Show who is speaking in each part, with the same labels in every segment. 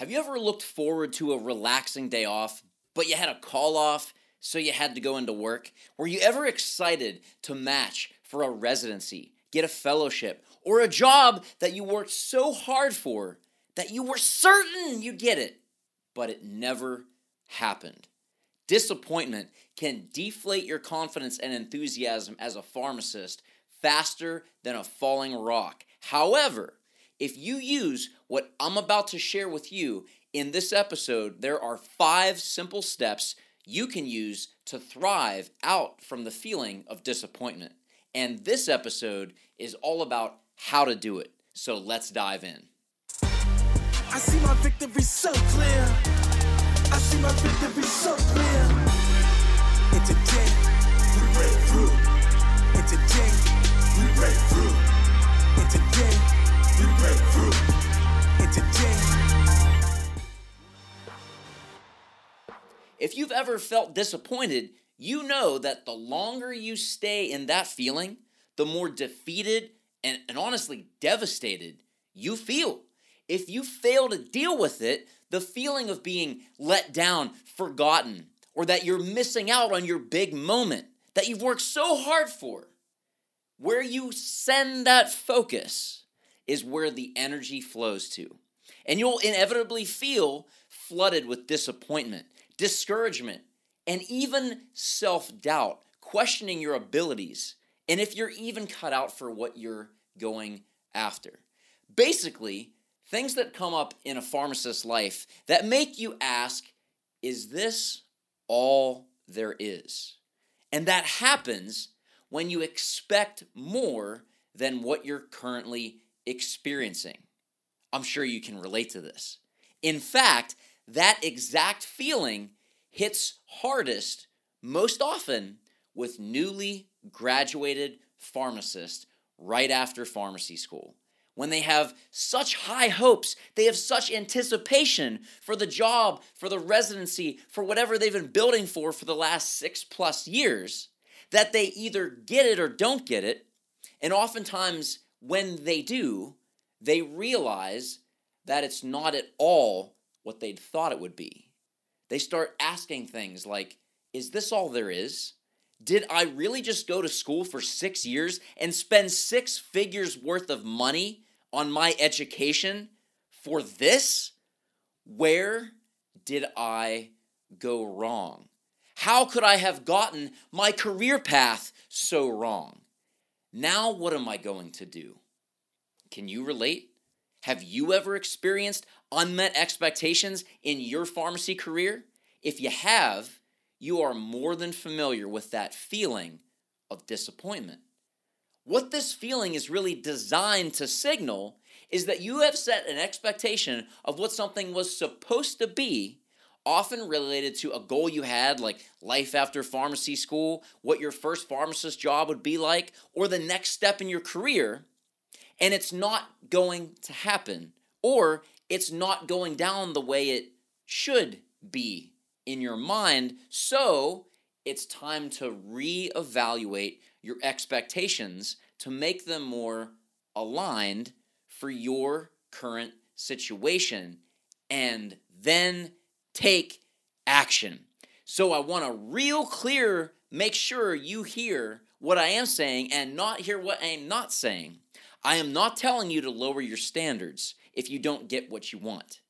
Speaker 1: Have you ever looked forward to a relaxing day off, but you had a call off, so you had to go into work? Were you ever excited to match for a residency, get a fellowship, or a job that you worked so hard for that you were certain you'd get it, but it never happened? Disappointment can deflate your confidence and enthusiasm as a pharmacist faster than a falling rock. However, if you use what I'm about to share with you in this episode, there are five simple steps you can use to thrive out from the feeling of disappointment. And this episode is all about how to do it. So let's dive in.
Speaker 2: I see my victory so clear. I see my victory so clear. We break through. We break through.
Speaker 1: If you've ever felt disappointed, you know that the longer you stay in that feeling, the more defeated and, and honestly devastated you feel. If you fail to deal with it, the feeling of being let down, forgotten, or that you're missing out on your big moment that you've worked so hard for, where you send that focus is where the energy flows to. And you'll inevitably feel flooded with disappointment, discouragement, and even self doubt, questioning your abilities, and if you're even cut out for what you're going after. Basically, things that come up in a pharmacist's life that make you ask, is this all there is? And that happens when you expect more than what you're currently experiencing. I'm sure you can relate to this. In fact, that exact feeling hits hardest most often with newly graduated pharmacists right after pharmacy school. When they have such high hopes, they have such anticipation for the job, for the residency, for whatever they've been building for for the last six plus years, that they either get it or don't get it. And oftentimes, when they do, they realize that it's not at all what they'd thought it would be. They start asking things like, Is this all there is? Did I really just go to school for six years and spend six figures worth of money on my education for this? Where did I go wrong? How could I have gotten my career path so wrong? Now, what am I going to do? Can you relate? Have you ever experienced unmet expectations in your pharmacy career? If you have, you are more than familiar with that feeling of disappointment. What this feeling is really designed to signal is that you have set an expectation of what something was supposed to be, often related to a goal you had, like life after pharmacy school, what your first pharmacist job would be like, or the next step in your career, and it's not going to happen, or it's not going down the way it should be in your mind. So it's time to reevaluate your expectations to make them more aligned for your current situation and then take action. So I want to real clear make sure you hear what I am saying and not hear what I am not saying. I am not telling you to lower your standards if you don't get what you want.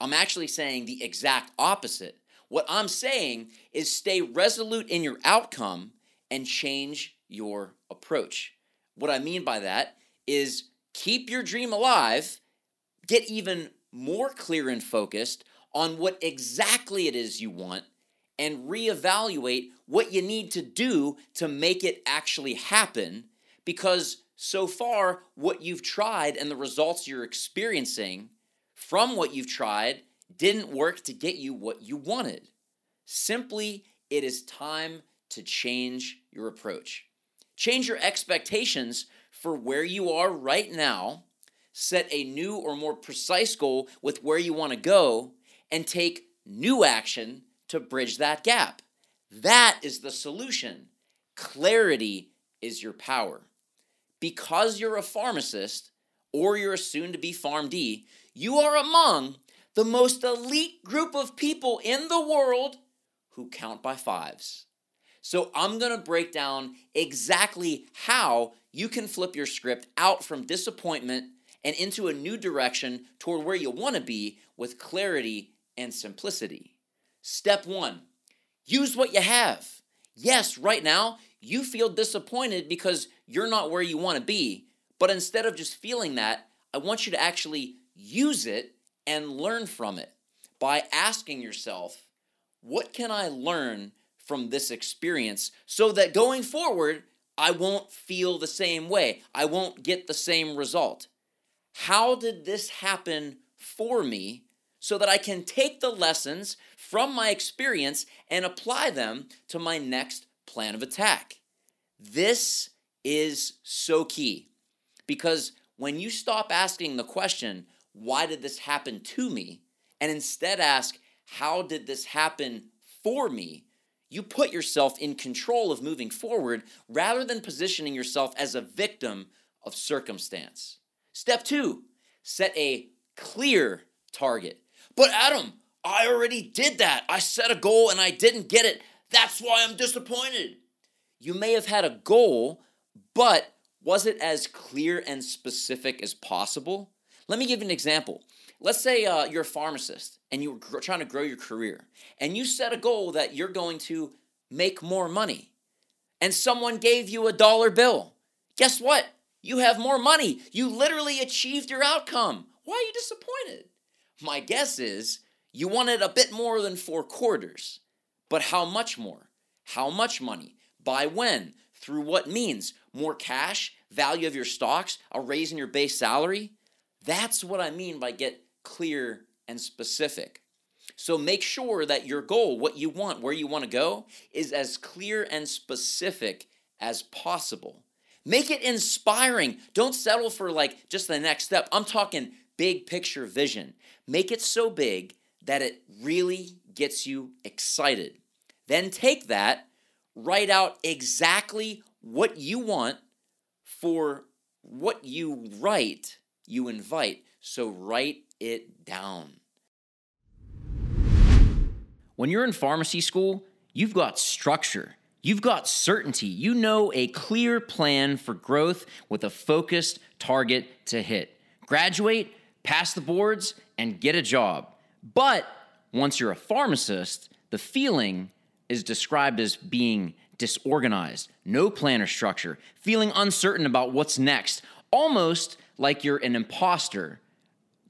Speaker 1: I'm actually saying the exact opposite. What I'm saying is stay resolute in your outcome and change your approach. What I mean by that is keep your dream alive, get even more clear and focused on what exactly it is you want, and reevaluate what you need to do to make it actually happen because so far what you've tried and the results you're experiencing from what you've tried didn't work to get you what you wanted. Simply, it is time to change your approach. Change your expectations for where you are right now, set a new or more precise goal with where you want to go, and take new action to bridge that gap. That is the solution. Clarity is your power. Because you're a pharmacist or you're a soon to be PharmD, you are among the most elite group of people in the world who count by fives. So I'm going to break down exactly how you can flip your script out from disappointment and into a new direction toward where you want to be with clarity and simplicity. Step one use what you have. Yes, right now you feel disappointed because you're not where you want to be, but instead of just feeling that, I want you to actually use it and learn from it by asking yourself, what can I learn from this experience so that going forward, I won't feel the same way. I won't get the same result. How did this happen for me so that I can take the lessons from my experience and apply them to my next plan of attack? This is so key because when you stop asking the question, why did this happen to me? And instead ask, how did this happen for me? You put yourself in control of moving forward rather than positioning yourself as a victim of circumstance. Step two, set a clear target. But Adam, I already did that. I set a goal and I didn't get it. That's why I'm disappointed. You may have had a goal, but was it as clear and specific as possible? Let me give you an example. Let's say uh, you're a pharmacist and you're gr- trying to grow your career, and you set a goal that you're going to make more money, and someone gave you a dollar bill. Guess what? You have more money. You literally achieved your outcome. Why are you disappointed? My guess is you wanted a bit more than four quarters. But how much more? How much money? By when? Through what means? More cash? Value of your stocks? A raise in your base salary? That's what I mean by get clear and specific. So make sure that your goal, what you want, where you want to go, is as clear and specific as possible. Make it inspiring. Don't settle for like just the next step. I'm talking big picture vision. Make it so big that it really gets you excited. Then take that, write out exactly what you want for what you write, you invite. So write it down. When you're in pharmacy school, you've got structure, you've got certainty, you know a clear plan for growth with a focused target to hit. Graduate, pass the boards, and get a job. But once you're a pharmacist, the feeling is described as being disorganized, no plan or structure, feeling uncertain about what's next, almost like you're an imposter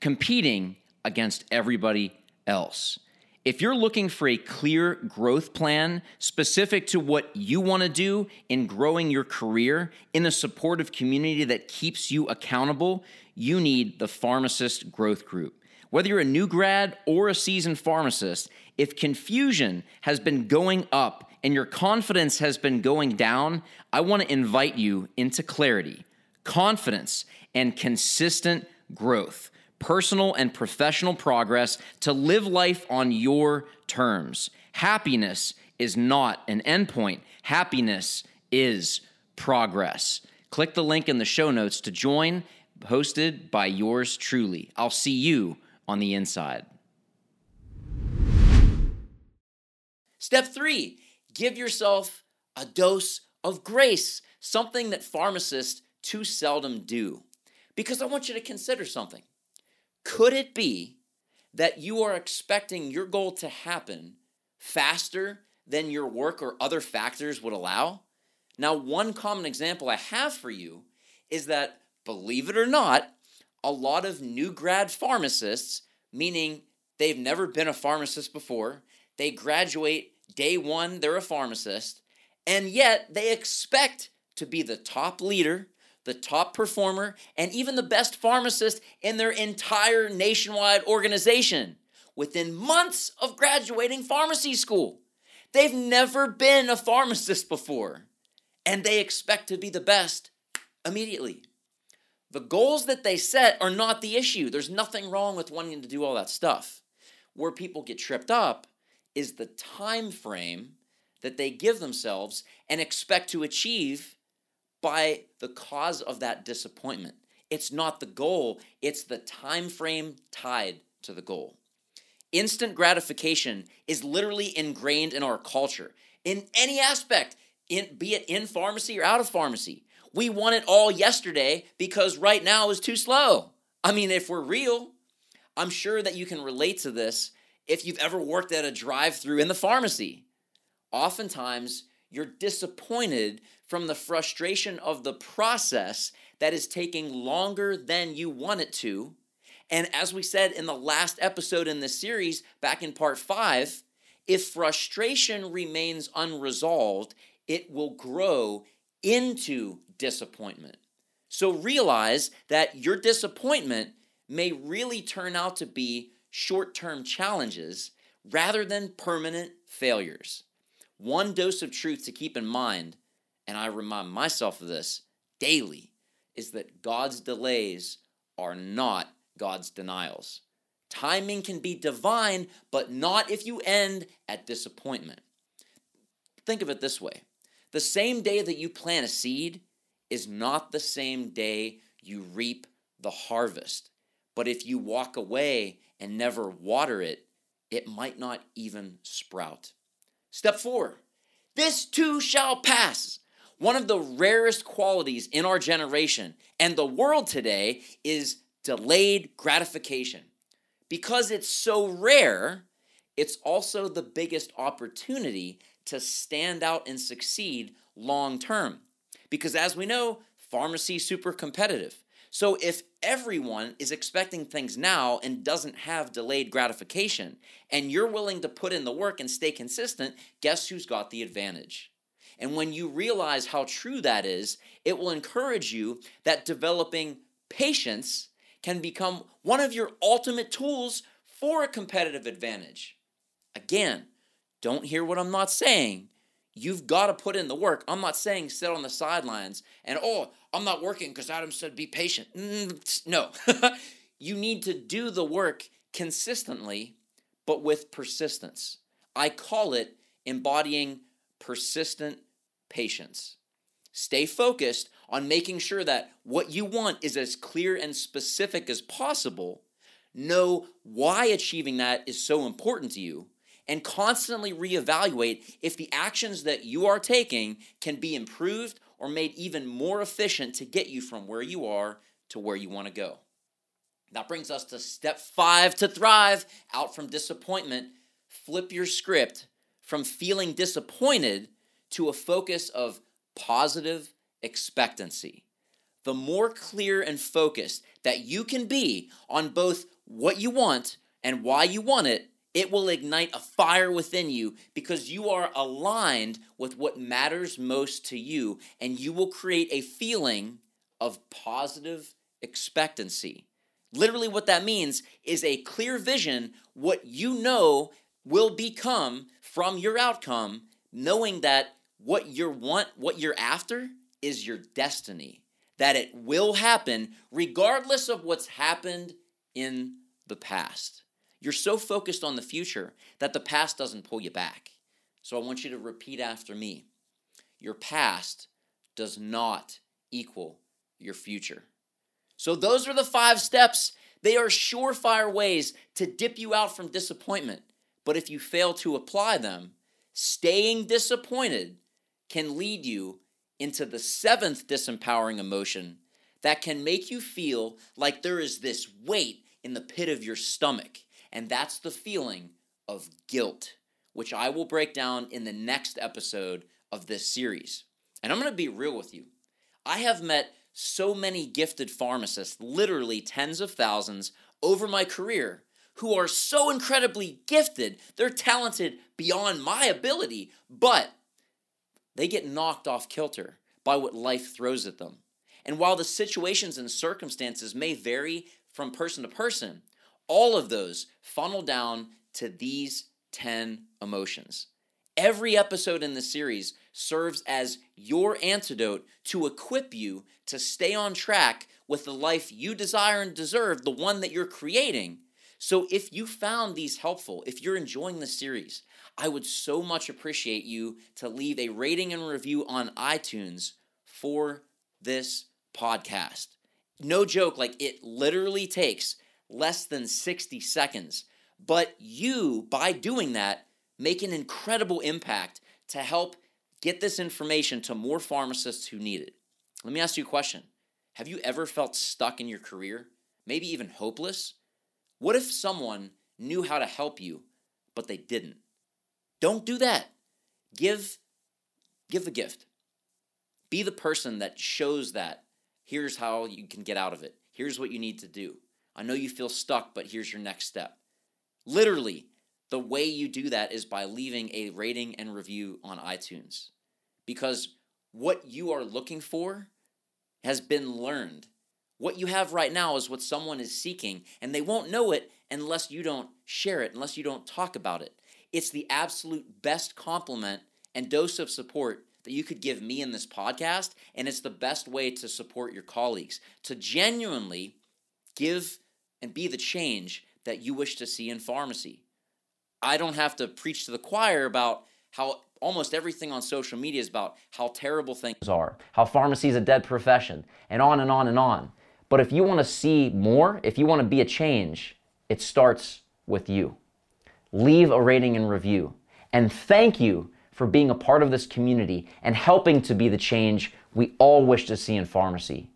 Speaker 1: competing against everybody else. If you're looking for a clear growth plan specific to what you want to do in growing your career in a supportive community that keeps you accountable, you need the Pharmacist Growth Group. Whether you're a new grad or a seasoned pharmacist, if confusion has been going up and your confidence has been going down, I want to invite you into clarity, confidence, and consistent growth personal and professional progress to live life on your terms. Happiness is not an endpoint, happiness is progress. Click the link in the show notes to join, hosted by yours truly. I'll see you on the inside. Step three give yourself a dose of grace, something that pharmacists too seldom do. Because I want you to consider something. Could it be that you are expecting your goal to happen faster than your work or other factors would allow? Now, one common example I have for you is that, believe it or not, a lot of new grad pharmacists, meaning they've never been a pharmacist before, they graduate day one, they're a pharmacist, and yet they expect to be the top leader the top performer, and even the best pharmacist in their entire nationwide organization within months of graduating pharmacy school. They've never been a pharmacist before, and they expect to be the best immediately. The goals that they set are not the issue. There's nothing wrong with wanting to do all that stuff. Where people get tripped up is the time frame that they give themselves and expect to achieve by the cause of that disappointment. It's not the goal, it's the time frame tied to the goal. instant gratification is literally ingrained in our culture in any aspect, in, be it in pharmacy or out of pharmacy. We want it all yesterday because right now is too slow. I mean, if we're real, I'm sure that you can relate to this if you've ever worked at a drive through in the pharmacy. Oftentimes, you're disappointed from the frustration of the process that is taking longer than you want it to. And as we said in the last episode in this series, back in part five, if frustration remains unresolved, it will grow into disappointment. So realize that your disappointment may really turn out to be short term challenges rather than permanent failures. One dose of truth to keep in mind, and I remind myself of this daily, is that God's delays are not God's denials. Timing can be divine, but not if you end at disappointment. Think of it this way the same day that you plant a seed is not the same day you reap the harvest. But if you walk away and never water it, it might not even sprout. Step four this too shall pass. One of the rarest qualities in our generation and the world today is delayed gratification. Because it's so rare, it's also the biggest opportunity to stand out and succeed long term. Because as we know, pharmacy is super competitive. So if everyone is expecting things now and doesn't have delayed gratification, and you're willing to put in the work and stay consistent, guess who's got the advantage? And when you realize how true that is, it will encourage you that developing patience can become one of your ultimate tools for a competitive advantage. Again, don't hear what I'm not saying. You've got to put in the work. I'm not saying sit on the sidelines and, oh, I'm not working because Adam said be patient. Mm, no. you need to do the work consistently, but with persistence. I call it embodying persistent patience. Stay focused on making sure that what you want is as clear and specific as possible. Know why achieving that is so important to you and constantly reevaluate if the actions that you are taking can be improved or made even more efficient to get you from where you are to where you want to go. That brings us to step five to thrive out from disappointment. Flip your script from feeling disappointed to a focus of positive expectancy. The more clear and focused that you can be on both what you want and why you want it, it will ignite a fire within you because you are aligned with what matters most to you, and you will create a feeling of positive expectancy. Literally, what that means is a clear vision, what you know will become from your outcome, knowing that what you want, what you're after, is your destiny. That it will happen regardless of what's happened in the past. You're so focused on the future that the past doesn't pull you back. So I want you to repeat after me Your past does not equal your future. So those are the five steps. They are surefire ways to dip you out from disappointment. But if you fail to apply them, staying disappointed can lead you into the seventh disempowering emotion that can make you feel like there is this weight in the pit of your stomach and that's the feeling of guilt, which I will break down in the next episode of this series. And I'm going to be real with you. I have met so many gifted pharmacists, literally tens of thousands, over my career who are so incredibly gifted. They're talented beyond my ability, but they get knocked off kilter by what life throws at them. And while the situations and circumstances may vary from person to person, all of those funnel down to these 10 emotions. Every episode in the series serves as your antidote to equip you to stay on track with the life you desire and deserve, the one that you're creating. So, if you found these helpful, if you're enjoying the series, I would so much appreciate you to leave a rating and review on iTunes for this podcast. No joke, like it literally takes less than 60 seconds. but you, by doing that, make an incredible impact to help get this information to more pharmacists who need it. Let me ask you a question Have you ever felt stuck in your career? Maybe even hopeless? What if someone knew how to help you, but they didn't? Don't do that. Give, give the gift. Be the person that shows that here's how you can get out of it. Here's what you need to do. I know you feel stuck, but here's your next step. Literally, the way you do that is by leaving a rating and review on iTunes. Because what you are looking for has been learned. What you have right now is what someone is seeking, and they won't know it unless you don't share it, unless you don't talk about it. It's the absolute best compliment and dose of support that you could give me in this podcast, and it's the best way to support your colleagues, to genuinely give and be the change that you wish to see in pharmacy. I don't have to preach to the choir about how almost everything on social media is about how terrible things
Speaker 3: are, how pharmacy is a dead profession, and on and on and on. But if you want to see more, if you want to be a change, it starts with you. Leave a rating and review. And thank you for being a part of this community and helping to be the change we all wish to see in pharmacy.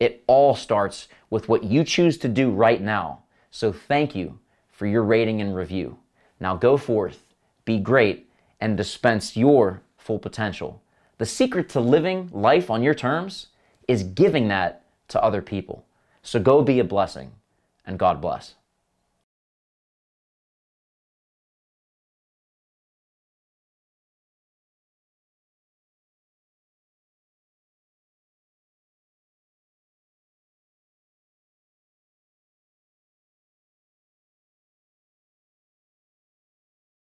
Speaker 3: It all starts with what you choose to do right now. So thank you for your rating and review. Now go forth, be great, and dispense your full potential. The secret to living life on your terms is giving that to other people. So go be a blessing, and God bless.